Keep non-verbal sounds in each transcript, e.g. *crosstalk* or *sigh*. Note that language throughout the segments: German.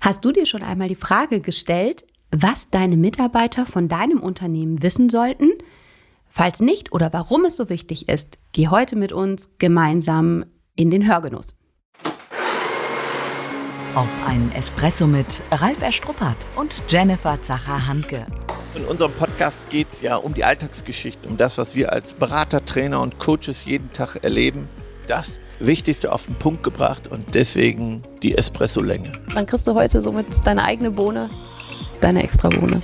Hast du dir schon einmal die Frage gestellt, was deine Mitarbeiter von deinem Unternehmen wissen sollten? Falls nicht oder warum es so wichtig ist, geh heute mit uns gemeinsam in den Hörgenuss. Auf einen Espresso mit Ralf Erstruppert und Jennifer Zacher-Hanke. In unserem Podcast geht es ja um die Alltagsgeschichte, um das, was wir als Berater, Trainer und Coaches jeden Tag erleben. Das Wichtigste auf den Punkt gebracht und deswegen die Espresso-Länge. Dann kriegst du heute somit deine eigene Bohne, deine extra Bohne.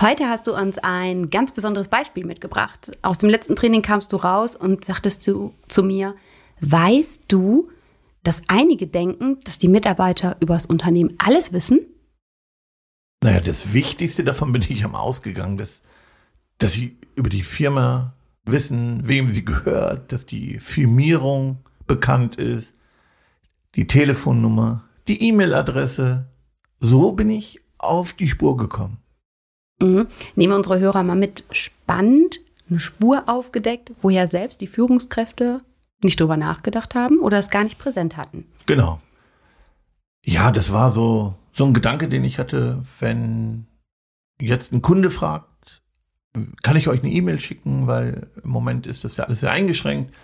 Heute hast du uns ein ganz besonderes Beispiel mitgebracht. Aus dem letzten Training kamst du raus und sagtest du zu mir, weißt du, dass einige denken, dass die Mitarbeiter über das Unternehmen alles wissen? Naja, das Wichtigste davon bin ich am ausgegangen, dass, dass sie über die Firma wissen, wem sie gehört, dass die Firmierung bekannt ist, die Telefonnummer, die E-Mail-Adresse. So bin ich auf die Spur gekommen. Mhm. Nehmen wir unsere Hörer mal mit. Spannend, eine Spur aufgedeckt, wo ja selbst die Führungskräfte nicht drüber nachgedacht haben oder es gar nicht präsent hatten. Genau. Ja, das war so, so ein Gedanke, den ich hatte, wenn jetzt ein Kunde fragt, kann ich euch eine E-Mail schicken, weil im Moment ist das ja alles sehr eingeschränkt.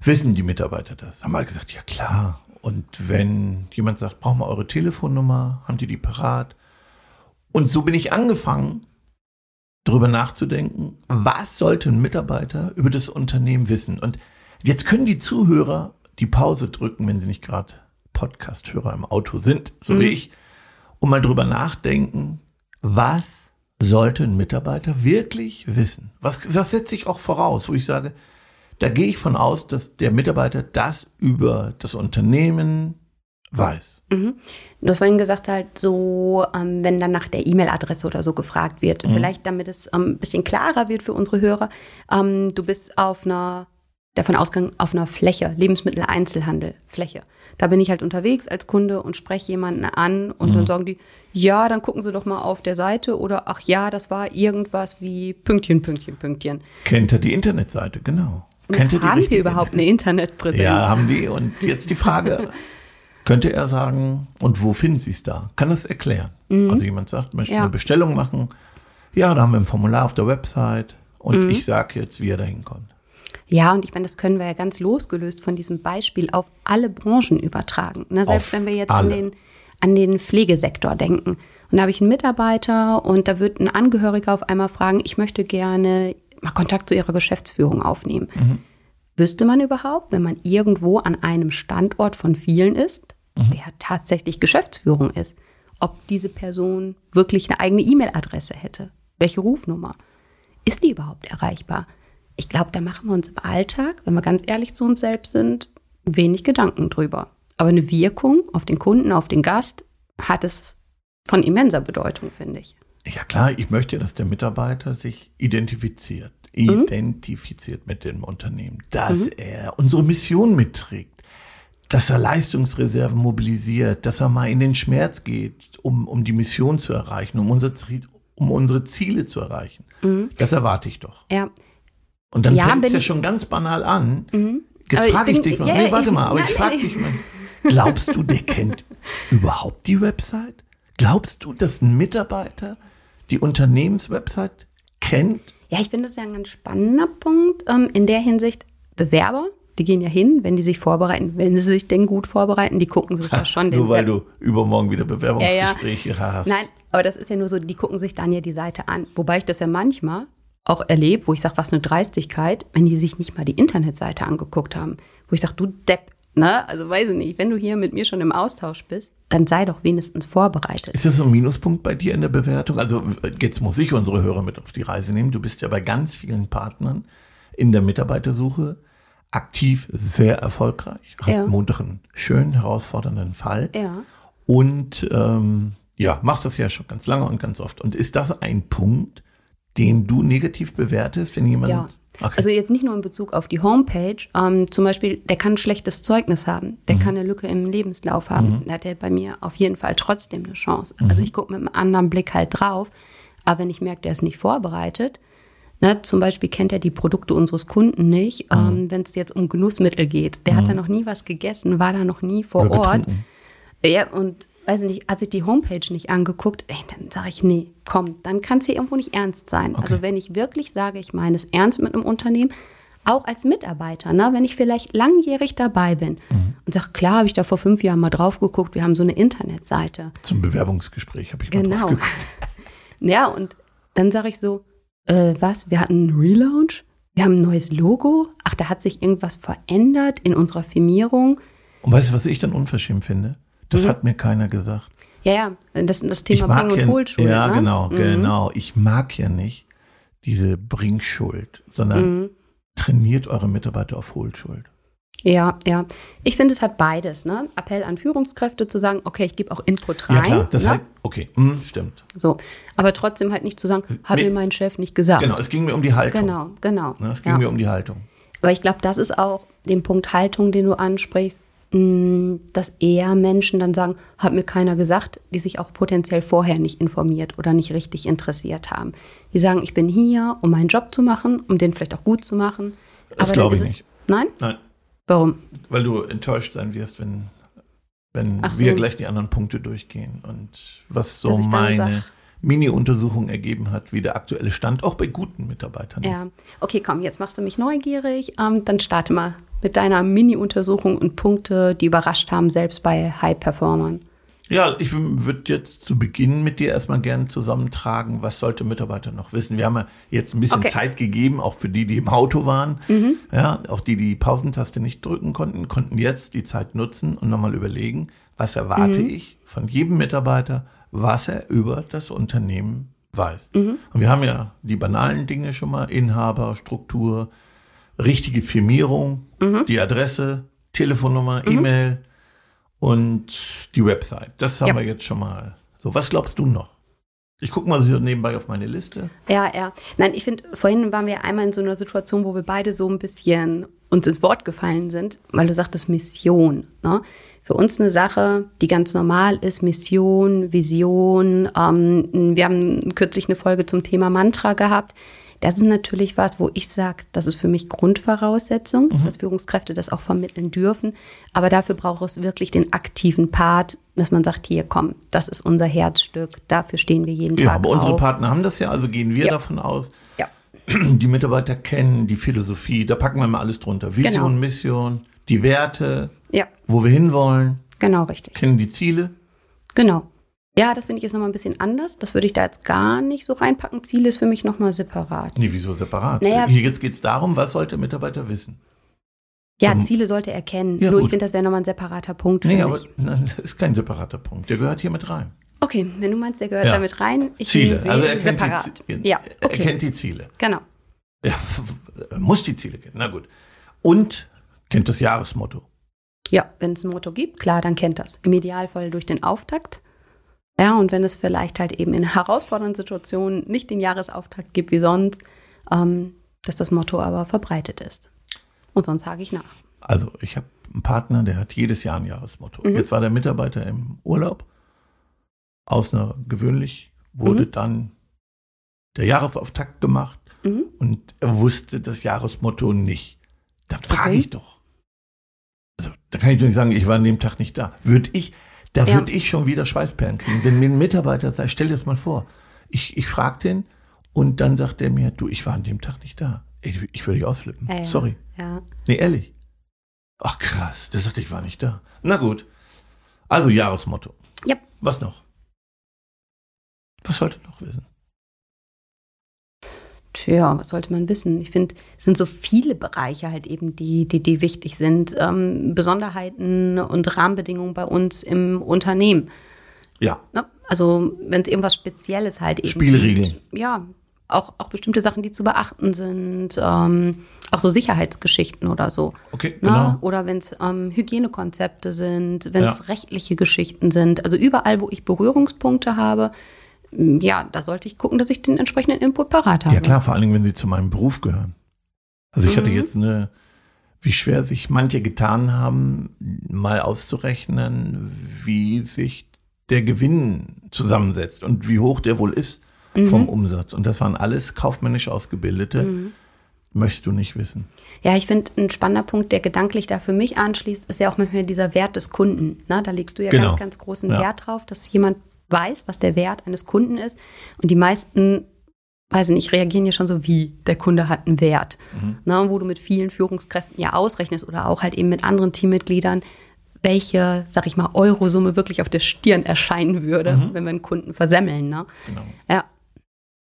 Wissen die Mitarbeiter das? Haben wir gesagt, ja klar. Und wenn jemand sagt, brauchen wir eure Telefonnummer, haben die die parat? Und so bin ich angefangen, darüber nachzudenken, was sollte ein Mitarbeiter über das Unternehmen wissen? Und jetzt können die Zuhörer die Pause drücken, wenn sie nicht gerade Podcast-Hörer im Auto sind, so mhm. wie ich, und mal drüber nachdenken, was sollte ein Mitarbeiter wirklich wissen? Was, was setze ich auch voraus, wo ich sage, da gehe ich von aus, dass der Mitarbeiter das über das Unternehmen weiß. Mhm. Du hast vorhin gesagt, halt so, ähm, wenn dann nach der E-Mail-Adresse oder so gefragt wird, mhm. vielleicht damit es ähm, ein bisschen klarer wird für unsere Hörer, ähm, du bist auf einer, davon ausgegangen, auf einer Fläche, Lebensmitteleinzelhandel, Fläche. Da bin ich halt unterwegs als Kunde und spreche jemanden an und mhm. dann sagen die, ja, dann gucken Sie doch mal auf der Seite oder ach ja, das war irgendwas wie Pünktchen, Pünktchen, Pünktchen. Kennt er die Internetseite, genau. Kennt er die haben wir überhaupt eine Internetpräsenz? Ja, haben die. Und jetzt die Frage, *laughs* könnte er sagen, und wo finden Sie es da? Kann es erklären? Mhm. Also jemand sagt, möchte ja. eine Bestellung machen. Ja, da haben wir ein Formular auf der Website und mhm. ich sage jetzt, wie er da hinkommt. Ja, und ich meine, das können wir ja ganz losgelöst von diesem Beispiel auf alle Branchen übertragen. Ne? Selbst auf wenn wir jetzt an den, an den Pflegesektor denken. Und da habe ich einen Mitarbeiter und da wird ein Angehöriger auf einmal fragen, ich möchte gerne mal Kontakt zu ihrer Geschäftsführung aufnehmen. Mhm. Wüsste man überhaupt, wenn man irgendwo an einem Standort von vielen ist, mhm. wer tatsächlich Geschäftsführung ist, ob diese Person wirklich eine eigene E-Mail-Adresse hätte? Welche Rufnummer? Ist die überhaupt erreichbar? Ich glaube, da machen wir uns im Alltag, wenn wir ganz ehrlich zu uns selbst sind, wenig Gedanken drüber. Aber eine Wirkung auf den Kunden, auf den Gast hat es von immenser Bedeutung, finde ich. Ja klar, ich möchte, dass der Mitarbeiter sich identifiziert, mhm. identifiziert mit dem Unternehmen, dass mhm. er unsere Mission mitträgt, dass er Leistungsreserven mobilisiert, dass er mal in den Schmerz geht, um, um die Mission zu erreichen, um, unser, um unsere Ziele zu erreichen. Mhm. Das erwarte ich doch. Ja, und dann ja, fängt es ja schon ganz banal an. Mhm. Jetzt frage ich, ich, dich mal, ja, nee, warte ich, mal, aber nein, ich frage dich mal, *laughs* glaubst du, der kennt überhaupt die Website? Glaubst du, dass ein Mitarbeiter die Unternehmenswebsite kennt? Ja, ich finde das ja ein ganz spannender Punkt. Ähm, in der Hinsicht, Bewerber, die gehen ja hin, wenn die sich vorbereiten, wenn sie sich denn gut vorbereiten, die gucken sich ha, ja *laughs* schon den. Nur weil du übermorgen wieder Bewerbungsgespräche ja, ja. hast. Nein, aber das ist ja nur so, die gucken sich dann ja die Seite an. Wobei ich das ja manchmal auch erlebt, wo ich sage, was eine Dreistigkeit, wenn die sich nicht mal die Internetseite angeguckt haben. Wo ich sage, du Depp, ne? Also weiß ich nicht, wenn du hier mit mir schon im Austausch bist, dann sei doch wenigstens vorbereitet. Ist das so ein Minuspunkt bei dir in der Bewertung? Also jetzt muss ich unsere Hörer mit auf die Reise nehmen. Du bist ja bei ganz vielen Partnern in der Mitarbeitersuche aktiv sehr erfolgreich. Hast ja. Montag einen schönen, herausfordernden Fall. Ja. Und ähm, ja, machst das ja schon ganz lange und ganz oft. Und ist das ein Punkt, den du negativ bewertest, wenn jemand. Ja. Okay. Also jetzt nicht nur in Bezug auf die Homepage, ähm, zum Beispiel, der kann ein schlechtes Zeugnis haben, der mhm. kann eine Lücke im Lebenslauf haben, mhm. da hat er bei mir auf jeden Fall trotzdem eine Chance. Mhm. Also ich gucke mit einem anderen Blick halt drauf, aber wenn ich merke, der ist nicht vorbereitet, ne, zum Beispiel kennt er die Produkte unseres Kunden nicht, mhm. ähm, wenn es jetzt um Genussmittel geht, der hat da mhm. noch nie was gegessen, war da noch nie vor Oder Ort. Getrunken Ja, und weiß ich nicht, hat sich die Homepage nicht angeguckt, ey, dann sage ich, nee, komm, dann kann es hier irgendwo nicht ernst sein. Okay. Also wenn ich wirklich sage, ich meine es ernst mit einem Unternehmen, auch als Mitarbeiter, ne, wenn ich vielleicht langjährig dabei bin Mhm. und sage, klar, habe ich da vor fünf Jahren mal drauf geguckt, wir haben so eine Internetseite. Zum Bewerbungsgespräch habe ich mal drauf Genau. geguckt. *laughs* Ja, und dann sage ich so, äh, was, wir hatten einen Relaunch? Wir haben ein neues Logo? Ach, da hat sich irgendwas verändert in unserer Firmierung. Und weißt du, was ich dann unverschämt finde? Das Mhm. hat mir keiner gesagt. Ja, ja, das, das Thema Bring- ja, und Hohlschuld. ja ne? genau, Mhm. genau. Ich mag ja nicht diese Bringschuld, sondern Mhm. trainiert eure Mitarbeiter auf Hohlschuld. Ja, ja. Ich finde, es hat beides. Ne? Appell an Führungskräfte zu sagen, okay, ich gebe auch Input rein. Ja klar, das ne? heißt, okay, hm, stimmt. so. Aber trotzdem halt nicht zu sagen, hat Nee. mir mein Chef nicht gesagt. Genau, es ging mir um die Haltung. genau. genau. Ne, es ging ja. mir um die Haltung. Aber ich glaube, das ist auch den Punkt Haltung, den du ansprichst, dass eher Menschen dann sagen, hat mir keiner gesagt, die sich auch potenziell vorher nicht informiert oder nicht richtig interessiert haben. Die sagen, ich bin hier, um meinen Job zu machen, um den vielleicht auch gut zu machen. Das glaube ich nicht. Nein? Nein, Warum? weil du enttäuscht sein wirst, wenn, wenn so. wir gleich die anderen Punkte durchgehen. Und was so meine Mini-Untersuchung ergeben hat, wie der aktuelle Stand auch bei guten Mitarbeitern Ja. ist. Okay, komm, jetzt machst du mich neugierig. Ähm, dann starte mal mit deiner Mini-Untersuchung und Punkte, die überrascht haben, selbst bei High-Performern. Ja, ich würde jetzt zu Beginn mit dir erstmal gerne zusammentragen, was sollte Mitarbeiter noch wissen. Wir haben ja jetzt ein bisschen Okay. Zeit gegeben, auch für die, die im Auto waren. Mhm. Ja, auch die, die die Pausentaste nicht drücken konnten, konnten jetzt die Zeit nutzen und nochmal überlegen, was erwarte Mhm. ich von jedem Mitarbeiter, was er über das Unternehmen weiß. Mhm. Und wir haben ja die banalen Dinge schon mal, Inhaber, Struktur, richtige Firmierung, Mhm. die Adresse, Telefonnummer, E-Mail und die Website. Das haben Ja. wir jetzt schon mal. So, was glaubst du noch? Ich gucke mal so nebenbei auf meine Liste. Ja, ja. Nein, ich finde, vorhin waren wir einmal in so einer Situation, wo wir beide so ein bisschen uns ins Wort gefallen sind, weil du sagtest Mission. Ne? Für uns eine Sache, die ganz normal ist, Mission, Vision. Ähm, wir haben kürzlich eine Folge zum Thema Mantra gehabt. Das ist natürlich was, wo ich sage, das ist für mich Grundvoraussetzung, dass Führungskräfte das auch vermitteln dürfen. Aber dafür braucht es wirklich den aktiven Part, dass man sagt, hier komm, das ist unser Herzstück, dafür stehen wir jeden Ja, Tag aber unsere auf. Partner haben das ja, also gehen wir Ja. davon aus. Ja. Die Mitarbeiter kennen die Philosophie, da packen wir mal alles drunter. Vision, Genau. Mission, die Werte, Ja, wo wir hinwollen, genau richtig. kennen die Ziele. Genau. Ja, das finde ich jetzt nochmal ein bisschen anders. Das würde ich da jetzt gar nicht so reinpacken. Ziel ist für mich nochmal separat. Nee, wieso separat? Naja. Hier jetzt geht es darum, was sollte der Mitarbeiter wissen? Ja, Ähm, Ziele sollte er kennen. ja, Nur ich gut. finde, das wäre nochmal ein separater Punkt für Nee, aber mich. nein, das ist kein separater Punkt. Der gehört hier mit rein. Okay, wenn du meinst, der gehört Ja. da mit rein. Ich Ziele. sehe Also er kennt, separat. die, Ja, er okay. kennt die Ziele. Genau. Ja, er muss die Ziele kennen. Na gut. Und kennt das Jahresmotto. Ja, wenn es ein Motto gibt, klar, dann kennt das. Im Idealfall durch den Auftakt. Ja, und wenn es vielleicht halt eben in herausfordernden Situationen nicht den Jahresauftakt gibt wie sonst, ähm, dass das Motto aber verbreitet ist. Und sonst sage ich nach. Also ich habe einen Partner, der hat jedes Jahr ein Jahresmotto. Mhm. Jetzt war der Mitarbeiter im Urlaub. Außergewöhnlich wurde Mhm. dann der Jahresauftakt gemacht Mhm. und er wusste das Jahresmotto nicht. Dann frage Okay. ich doch. Also da kann ich doch nicht sagen, ich war an dem Tag nicht da. Würde ich, da Ja. würde ich schon wieder Schweißperlen kriegen. Wenn mir ein Mitarbeiter sagt, stell dir das mal vor, ich, ich frage den und dann sagt er mir, du, ich war an dem Tag nicht da. Ich, ich würde dich ausflippen. Ja. Sorry. Ja. Nee, ehrlich. Ach krass, der sagte, ich war nicht da. Na gut. Also Jahresmotto. Ja. Was noch? Was sollte noch wissen? Tja, was sollte man wissen? Ich finde, es sind so viele Bereiche halt eben, die, die, die wichtig sind. Ähm, Besonderheiten und Rahmenbedingungen bei uns im Unternehmen. Ja, Ne? Also wenn es irgendwas Spezielles halt eben Spielregeln. gibt. Ja, auch, auch bestimmte Sachen, die zu beachten sind. Ähm, auch so Sicherheitsgeschichten oder so. okay, Ne? genau. Oder wenn es ähm, Hygienekonzepte sind, wenn es Ja. rechtliche Geschichten sind. Also überall, wo ich Berührungspunkte habe, ja, da sollte ich gucken, dass ich den entsprechenden Input parat habe. Ja klar, vor allen Dingen, wenn sie zu meinem Beruf gehören. Also ich hatte Mhm. jetzt eine, wie schwer sich manche getan haben, mal auszurechnen, wie sich der Gewinn zusammensetzt und wie hoch der wohl ist Mhm. vom Umsatz. Und das waren alles kaufmännisch Ausgebildete. Mhm. möchtest du nicht wissen. Ja, ich finde, ein spannender Punkt, der gedanklich da für mich anschließt, ist ja auch manchmal dieser Wert des Kunden. Na, da legst du ja Genau. ganz, ganz großen Ja. Wert drauf, dass jemand weiß, was der Wert eines Kunden ist. Und die meisten, weiß ich nicht, reagieren ja schon so wie, der Kunde hat einen Wert. Mhm. Na, wo du mit vielen Führungskräften ja ausrechnest oder auch halt eben mit anderen Teammitgliedern, welche, sag ich mal, Eurosumme wirklich auf der Stirn erscheinen würde, Mhm. wenn wir einen Kunden versemmeln. Ne? Genau. Ja,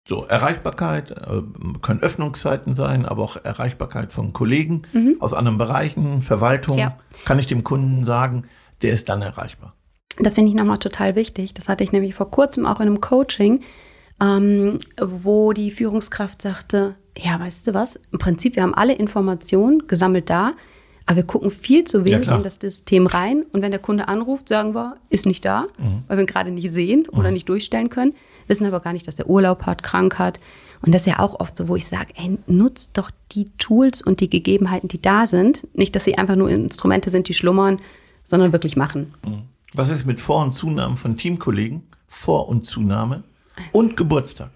So, Erreichbarkeit äh, können Öffnungszeiten sein, aber auch Erreichbarkeit von Kollegen aus anderen Bereichen, Verwaltung. Mhm. Ja. Kann ich dem Kunden sagen, der ist dann erreichbar. Das finde ich nochmal total wichtig. Das hatte ich nämlich vor kurzem auch in einem Coaching, ähm, wo die Führungskraft sagte, ja, weißt du was, im Prinzip, wir haben alle Informationen gesammelt da, aber wir gucken viel zu wenig klar. in das System rein. Und wenn der Kunde anruft, sagen wir, ist nicht da, weil wir ihn gerade nicht sehen oder nicht durchstellen können, wissen aber gar nicht, dass er Urlaub hat, krank hat. Und das ist ja auch oft so, wo ich sage, ey, nutzt doch die Tools und die Gegebenheiten, die da sind. Nicht, dass sie einfach nur Instrumente sind, die schlummern, sondern wirklich machen. Was ist mit Vor- und Zunahmen von Teamkollegen? Vor- und Zunahme und Geburtstag.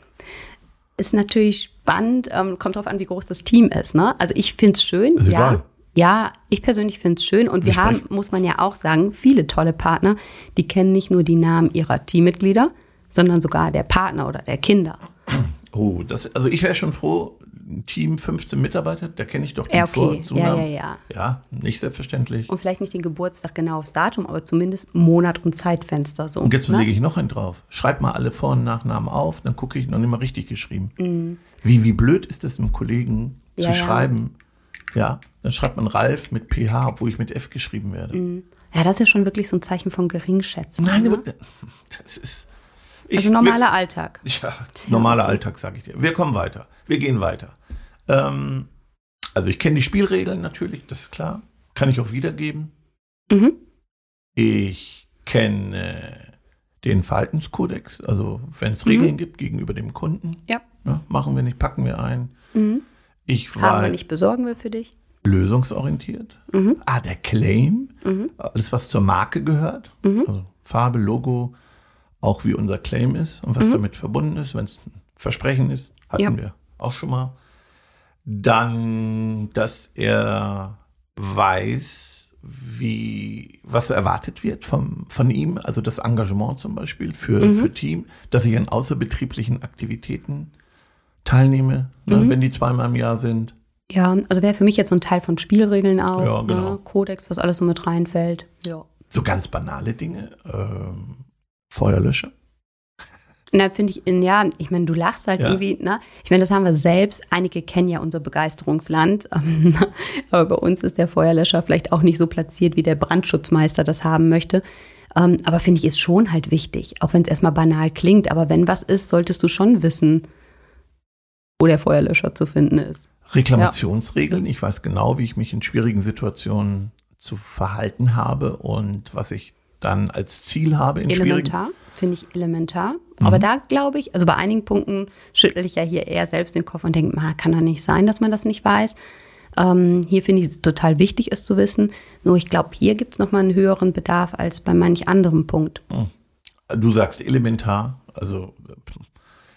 ist natürlich spannend, ähm, kommt drauf an, wie groß das Team ist. Ne? Also ich finde es schön. Ist ja, egal. ja, ich persönlich finde es schön. Und wir, Wir haben, muss man ja auch sagen, viele tolle Partner, die kennen nicht nur die Namen ihrer Teammitglieder, sondern sogar der Partner oder der Kinder. Oh, das, also ich wäre schon froh, ein Team 15 Mitarbeiter, da kenne ich doch die Ja, okay. Vor- und Ja, ja, ja. Ja, nicht selbstverständlich. Und vielleicht nicht den Geburtstag genau aufs Datum, aber zumindest Monat und Zeitfenster so. Und jetzt ne? lege ich noch einen drauf. Schreib mal alle Vor- und Nachnamen auf, dann gucke ich noch nicht mal richtig geschrieben. Wie, wie blöd ist es, einem Kollegen Mhm. Zu ja. schreiben? Ja, dann schreibt man Ralf mit PH, obwohl ich mit F geschrieben werde. Ja, das ist ja schon wirklich so ein Zeichen von Geringschätzung. Nein, ne? aber das ist. Ich, Also normaler Alltag. Ja, normaler Alltag, sage ich dir. Wir kommen weiter. Wir gehen weiter. Ähm, also ich kenne die Spielregeln natürlich, das ist klar. Kann ich auch wiedergeben. Mhm. Ich kenne den Verhaltenskodex, also wenn es Regeln gibt gegenüber dem Kunden. Ja. Ja, machen wir nicht, packen wir ein. Mhm. Ich Haben war wir nicht, besorgen wir für dich. lösungsorientiert. Ah, der Claim, Mhm. alles was zur Marke gehört, also Farbe, Logo, auch wie unser Claim ist und was damit verbunden ist, wenn es ein Versprechen ist, hatten Mhm. Ja. wir auch schon mal. Dann, dass er weiß, wie, was erwartet wird vom, von ihm, also das Engagement zum Beispiel für, Mhm. für Team, dass ich an außerbetrieblichen Aktivitäten teilnehme, Mhm. ne, wenn die zweimal im Jahr sind. Ja, also wäre für mich jetzt so ein Teil von Spielregeln auch. Ja, genau. Ne? Kodex, was alles so mit reinfällt. Ja. So ganz banale Dinge. Ähm, Feuerlöscher. Na, finde ich, in, ja, ich meine, du lachst halt Ja. irgendwie, ne? Ich meine, das haben wir selbst. Einige kennen ja unser Begeisterungsland. *laughs* Aber bei uns ist der Feuerlöscher vielleicht auch nicht so platziert, wie der Brandschutzmeister das haben möchte. Ähm, Aber finde ich, ist schon halt wichtig. Auch wenn es erstmal banal klingt. Aber wenn was ist, solltest du schon wissen, wo der Feuerlöscher zu finden ist. Reklamationsregeln. Ich weiß genau, wie ich mich in schwierigen Situationen zu verhalten habe und was ich dann als Ziel habe in Elementar, finde ich elementar. Aber da glaube ich, also bei einigen Punkten schüttel ich ja hier eher selbst den Kopf und denke, ma, kann doch nicht sein, dass man das nicht weiß. Ähm, hier finde ich es total wichtig, es zu wissen. Nur ich glaube, hier gibt es nochmal einen höheren Bedarf als bei manch anderem Punkt. schwierigen. Du sagst elementar. Also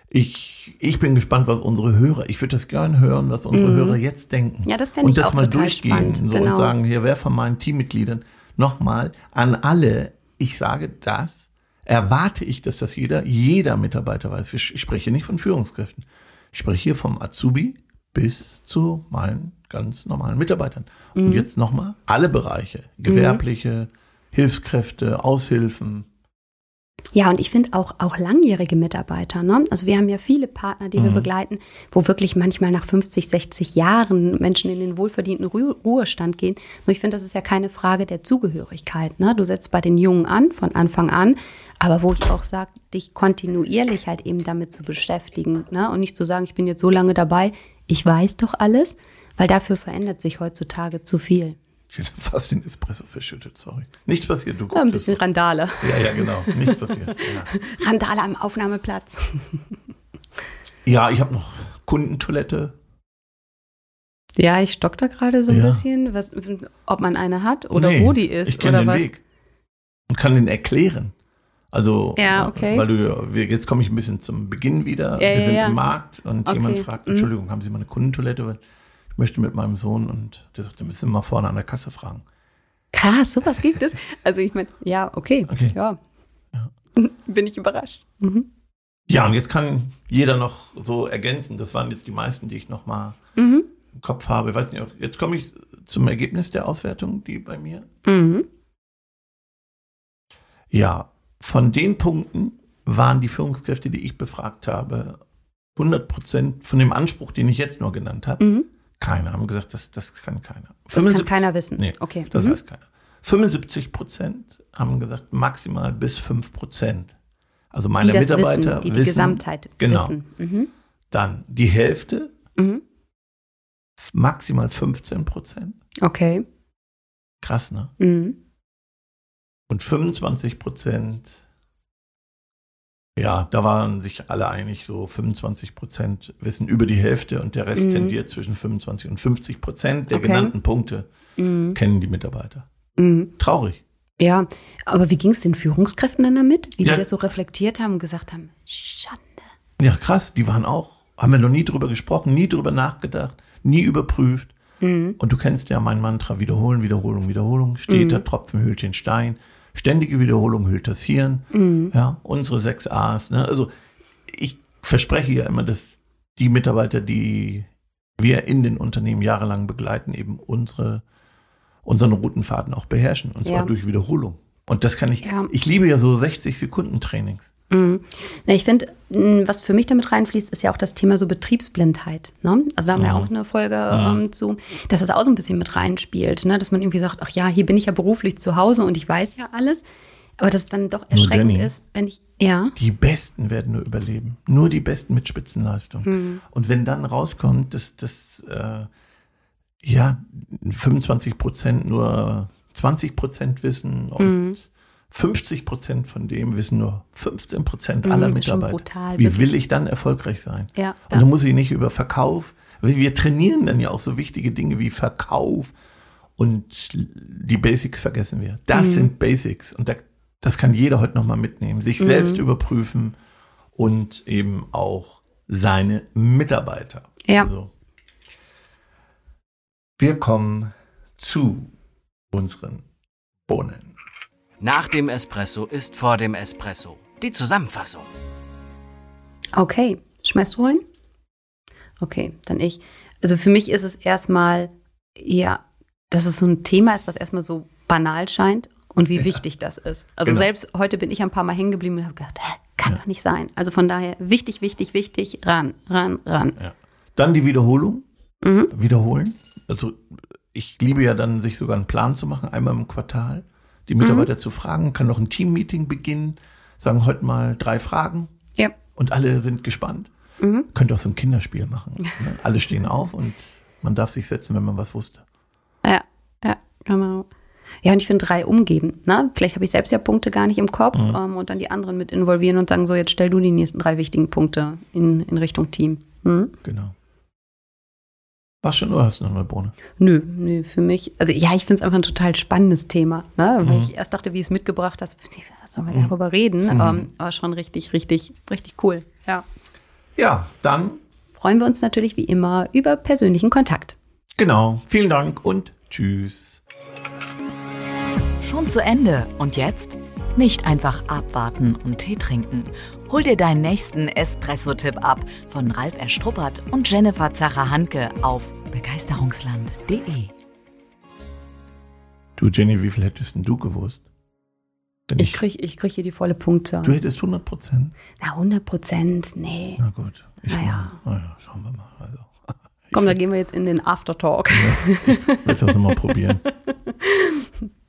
ich, ich bin gespannt, was unsere Hörer, ich würde das gerne hören, was unsere Hörer jetzt denken. Mhm. Ja, das fände Und ich das auch mal total durchgehen spannend, so und genau. sagen, hier, wer von meinen Teammitgliedern nochmal an alle, ich sage das, erwarte ich, dass das jeder, jeder Mitarbeiter weiß. Ich spreche nicht von Führungskräften. Ich spreche hier vom Azubi bis zu meinen ganz normalen Mitarbeitern. Und Mhm. jetzt nochmal alle Bereiche. Gewerbliche, Hilfskräfte, Aushilfen. Ja, und ich finde auch, auch langjährige Mitarbeiter. Ne? Also wir haben ja viele Partner, die wir begleiten, wo wirklich manchmal nach 50, 60 Jahren Menschen in den wohlverdienten Ru Ruhestand gehen. Nur ich finde, das ist ja keine Frage der Zugehörigkeit. Ne? Du setzt bei den Jungen an, von Anfang an, aber wo ich auch sage, dich kontinuierlich halt eben damit zu beschäftigen. Ne? Und nicht zu sagen, ich bin jetzt so lange dabei, ich weiß doch alles, weil dafür verändert sich heutzutage zu viel. Ich hätte fast den Espresso verschüttet, sorry. Nichts passiert, du Ja, ein guckst bisschen Randale. Ja, ja, genau. Nichts passiert. *laughs* Ja, Randale am Aufnahmeplatz. ja ich habe noch Kundentoilette. Ja, ich stock da gerade so ein Ja. bisschen, was, ob man eine hat oder Nee, wo die ist Ich oder den was. Weg. Und kann den erklären. Also, Ja, okay. weil du, wir- jetzt komme ich ein bisschen zum Beginn wieder. Ja, wir ja, sind im Markt und Okay, jemand fragt, mhm. Entschuldigung, haben Sie mal eine Kundentoilette? Möchte mit meinem Sohn und der sagt, wir müssen mal vorne an der Kasse fragen. Krass, sowas gibt es. Also ich meine, ja, okay, okay. Ja. ja. *laughs* Bin ich überrascht. Mhm. Ja, und jetzt kann jeder noch so ergänzen. Das waren jetzt die meisten, die ich noch mal mhm. im Kopf habe. Ich weiß nicht, jetzt komme ich zum Ergebnis der Auswertung, die bei mir. Mhm. Ja, von den Punkten waren die Führungskräfte, die ich befragt habe, 100 Prozent von dem Anspruch, den ich jetzt nur genannt habe. Mhm. Keiner haben gesagt, das, das kann keiner. Das kann keiner wissen. Nee, okay. Das mhm. weiß keiner. 75 Prozent haben gesagt, maximal bis 5 Prozent. Also meine die Mitarbeiter wissen, die die wissen, Gesamtheit genau. wissen. Mhm. Dann die Hälfte, mhm. maximal 15 Prozent. Okay. Krass, ne? Mhm. Und 25 Prozent ja, da waren sich alle einig, so 25 Prozent wissen über die Hälfte und der Rest mhm. tendiert zwischen 25 und 50 Prozent der okay. genannten Punkte mhm. kennen die Mitarbeiter. Mhm. Traurig. Ja, aber wie ging es den Führungskräften dann damit, wie ja. die das so reflektiert haben und gesagt haben, Schande. Ja, krass, die waren auch, haben wir noch nie drüber gesprochen, nie drüber nachgedacht, nie überprüft. Mhm. Und du kennst ja mein Mantra, Wiederholen, Wiederholung, Wiederholung, steht der mhm. Tropfen hüllt den Stein. Ständige Wiederholung hüllt das Hirn. Mhm. Ja, unsere sechs A's. Ne? Also ich verspreche ja immer, dass die Mitarbeiter, die wir in den Unternehmen jahrelang begleiten, eben unsere, unseren Routenfaden auch beherrschen. Und zwar ja. durch Wiederholung. Und das kann ich, ja. ich liebe ja so 60 Sekunden Trainings. Mhm. Ich finde, was für mich damit reinfließt, ist ja auch das Thema so Betriebsblindheit. Ne? Also da haben mhm. wir auch eine Folge mhm. ähm, zu, dass das auch so ein bisschen mit reinspielt, ne? dass man irgendwie sagt, ach ja, hier bin ich ja beruflich zu Hause und ich weiß ja alles. Aber das dann doch erschreckend Jenny, ist, wenn ich, ja. Die Besten werden nur überleben. Nur die Besten mit Spitzenleistung. Mhm. Und wenn dann rauskommt, dass das, äh, ja, 25 Prozent nur 20 Prozent wissen und mhm. 50 Prozent von dem wissen nur 15 Prozent aller mhm, Mitarbeiter. Brutal, Wie will ich dann erfolgreich sein? Ja, und ja. dann muss ich nicht über Verkauf. Wir trainieren dann ja auch so wichtige Dinge wie Verkauf und die Basics vergessen wir. Das mhm. sind Basics und das kann jeder heute nochmal mitnehmen. Sich mhm. selbst überprüfen und eben auch seine Mitarbeiter. Ja. Also, wir kommen zu unseren Bohnen. Nach dem Espresso ist vor dem Espresso. Die Zusammenfassung. Okay, schmeißt du holen? Okay, dann ich. Also für mich ist es erstmal, ja, dass es so ein Thema ist, was erstmal so banal scheint und wie ja. wichtig das ist. Also genau. selbst heute bin ich ein paar Mal hängen geblieben und habe gedacht, hä, kann ja. doch nicht sein. Also von daher wichtig, wichtig, wichtig, ran, ran, ran. Ja. Dann die Wiederholung. Mhm. Wiederholen. Also ich liebe ja dann, sich sogar einen Plan zu machen, einmal im Quartal die Mitarbeiter mhm. zu fragen, kann noch ein Teammeeting beginnen, sagen heute mal drei Fragen. Ja. Und alle sind gespannt. Mhm. Könnte auch so ein Kinderspiel machen. Ne? Alle stehen auf und man darf sich setzen, wenn man was wusste. Ja, ja, genau. Ja, und ich finde drei umgeben. Ne? Vielleicht habe ich selbst ja Punkte gar nicht im Kopf mhm. ähm, und dann die anderen mit involvieren und sagen, so, jetzt stell du die nächsten drei wichtigen Punkte in, in Richtung Team. Mhm. Genau. Was schon oder hast du noch eine Bohne? Nö, nö, für mich. Also ja, ich finde es einfach ein total spannendes Thema. Ne? Weil mhm. ich erst dachte, wie es mitgebracht hast, sollen wir mhm. darüber reden? Mhm. Ähm, aber schon richtig, richtig, richtig cool. Ja. Ja, dann freuen wir uns natürlich wie immer über persönlichen Kontakt. Genau. Vielen Dank und tschüss. Schon zu Ende. Und jetzt? Nicht einfach abwarten und Tee trinken Hol dir deinen nächsten Espresso-Tipp ab von Ralf Erstruppert und Jennifer Zacher-Hanke auf begeisterungsland.de. Du, Jenny, wie viel hättest denn du gewusst? Wenn ich kriege ich krieg hier die volle Punktzahl. Du hättest 100 Prozent? Na, 100 Prozent, nee. Na gut. Ich naja. naja, schauen wir mal. Also, Komm, da gehen wir jetzt in den Aftertalk. Ja, ich werde das mal probieren. *laughs*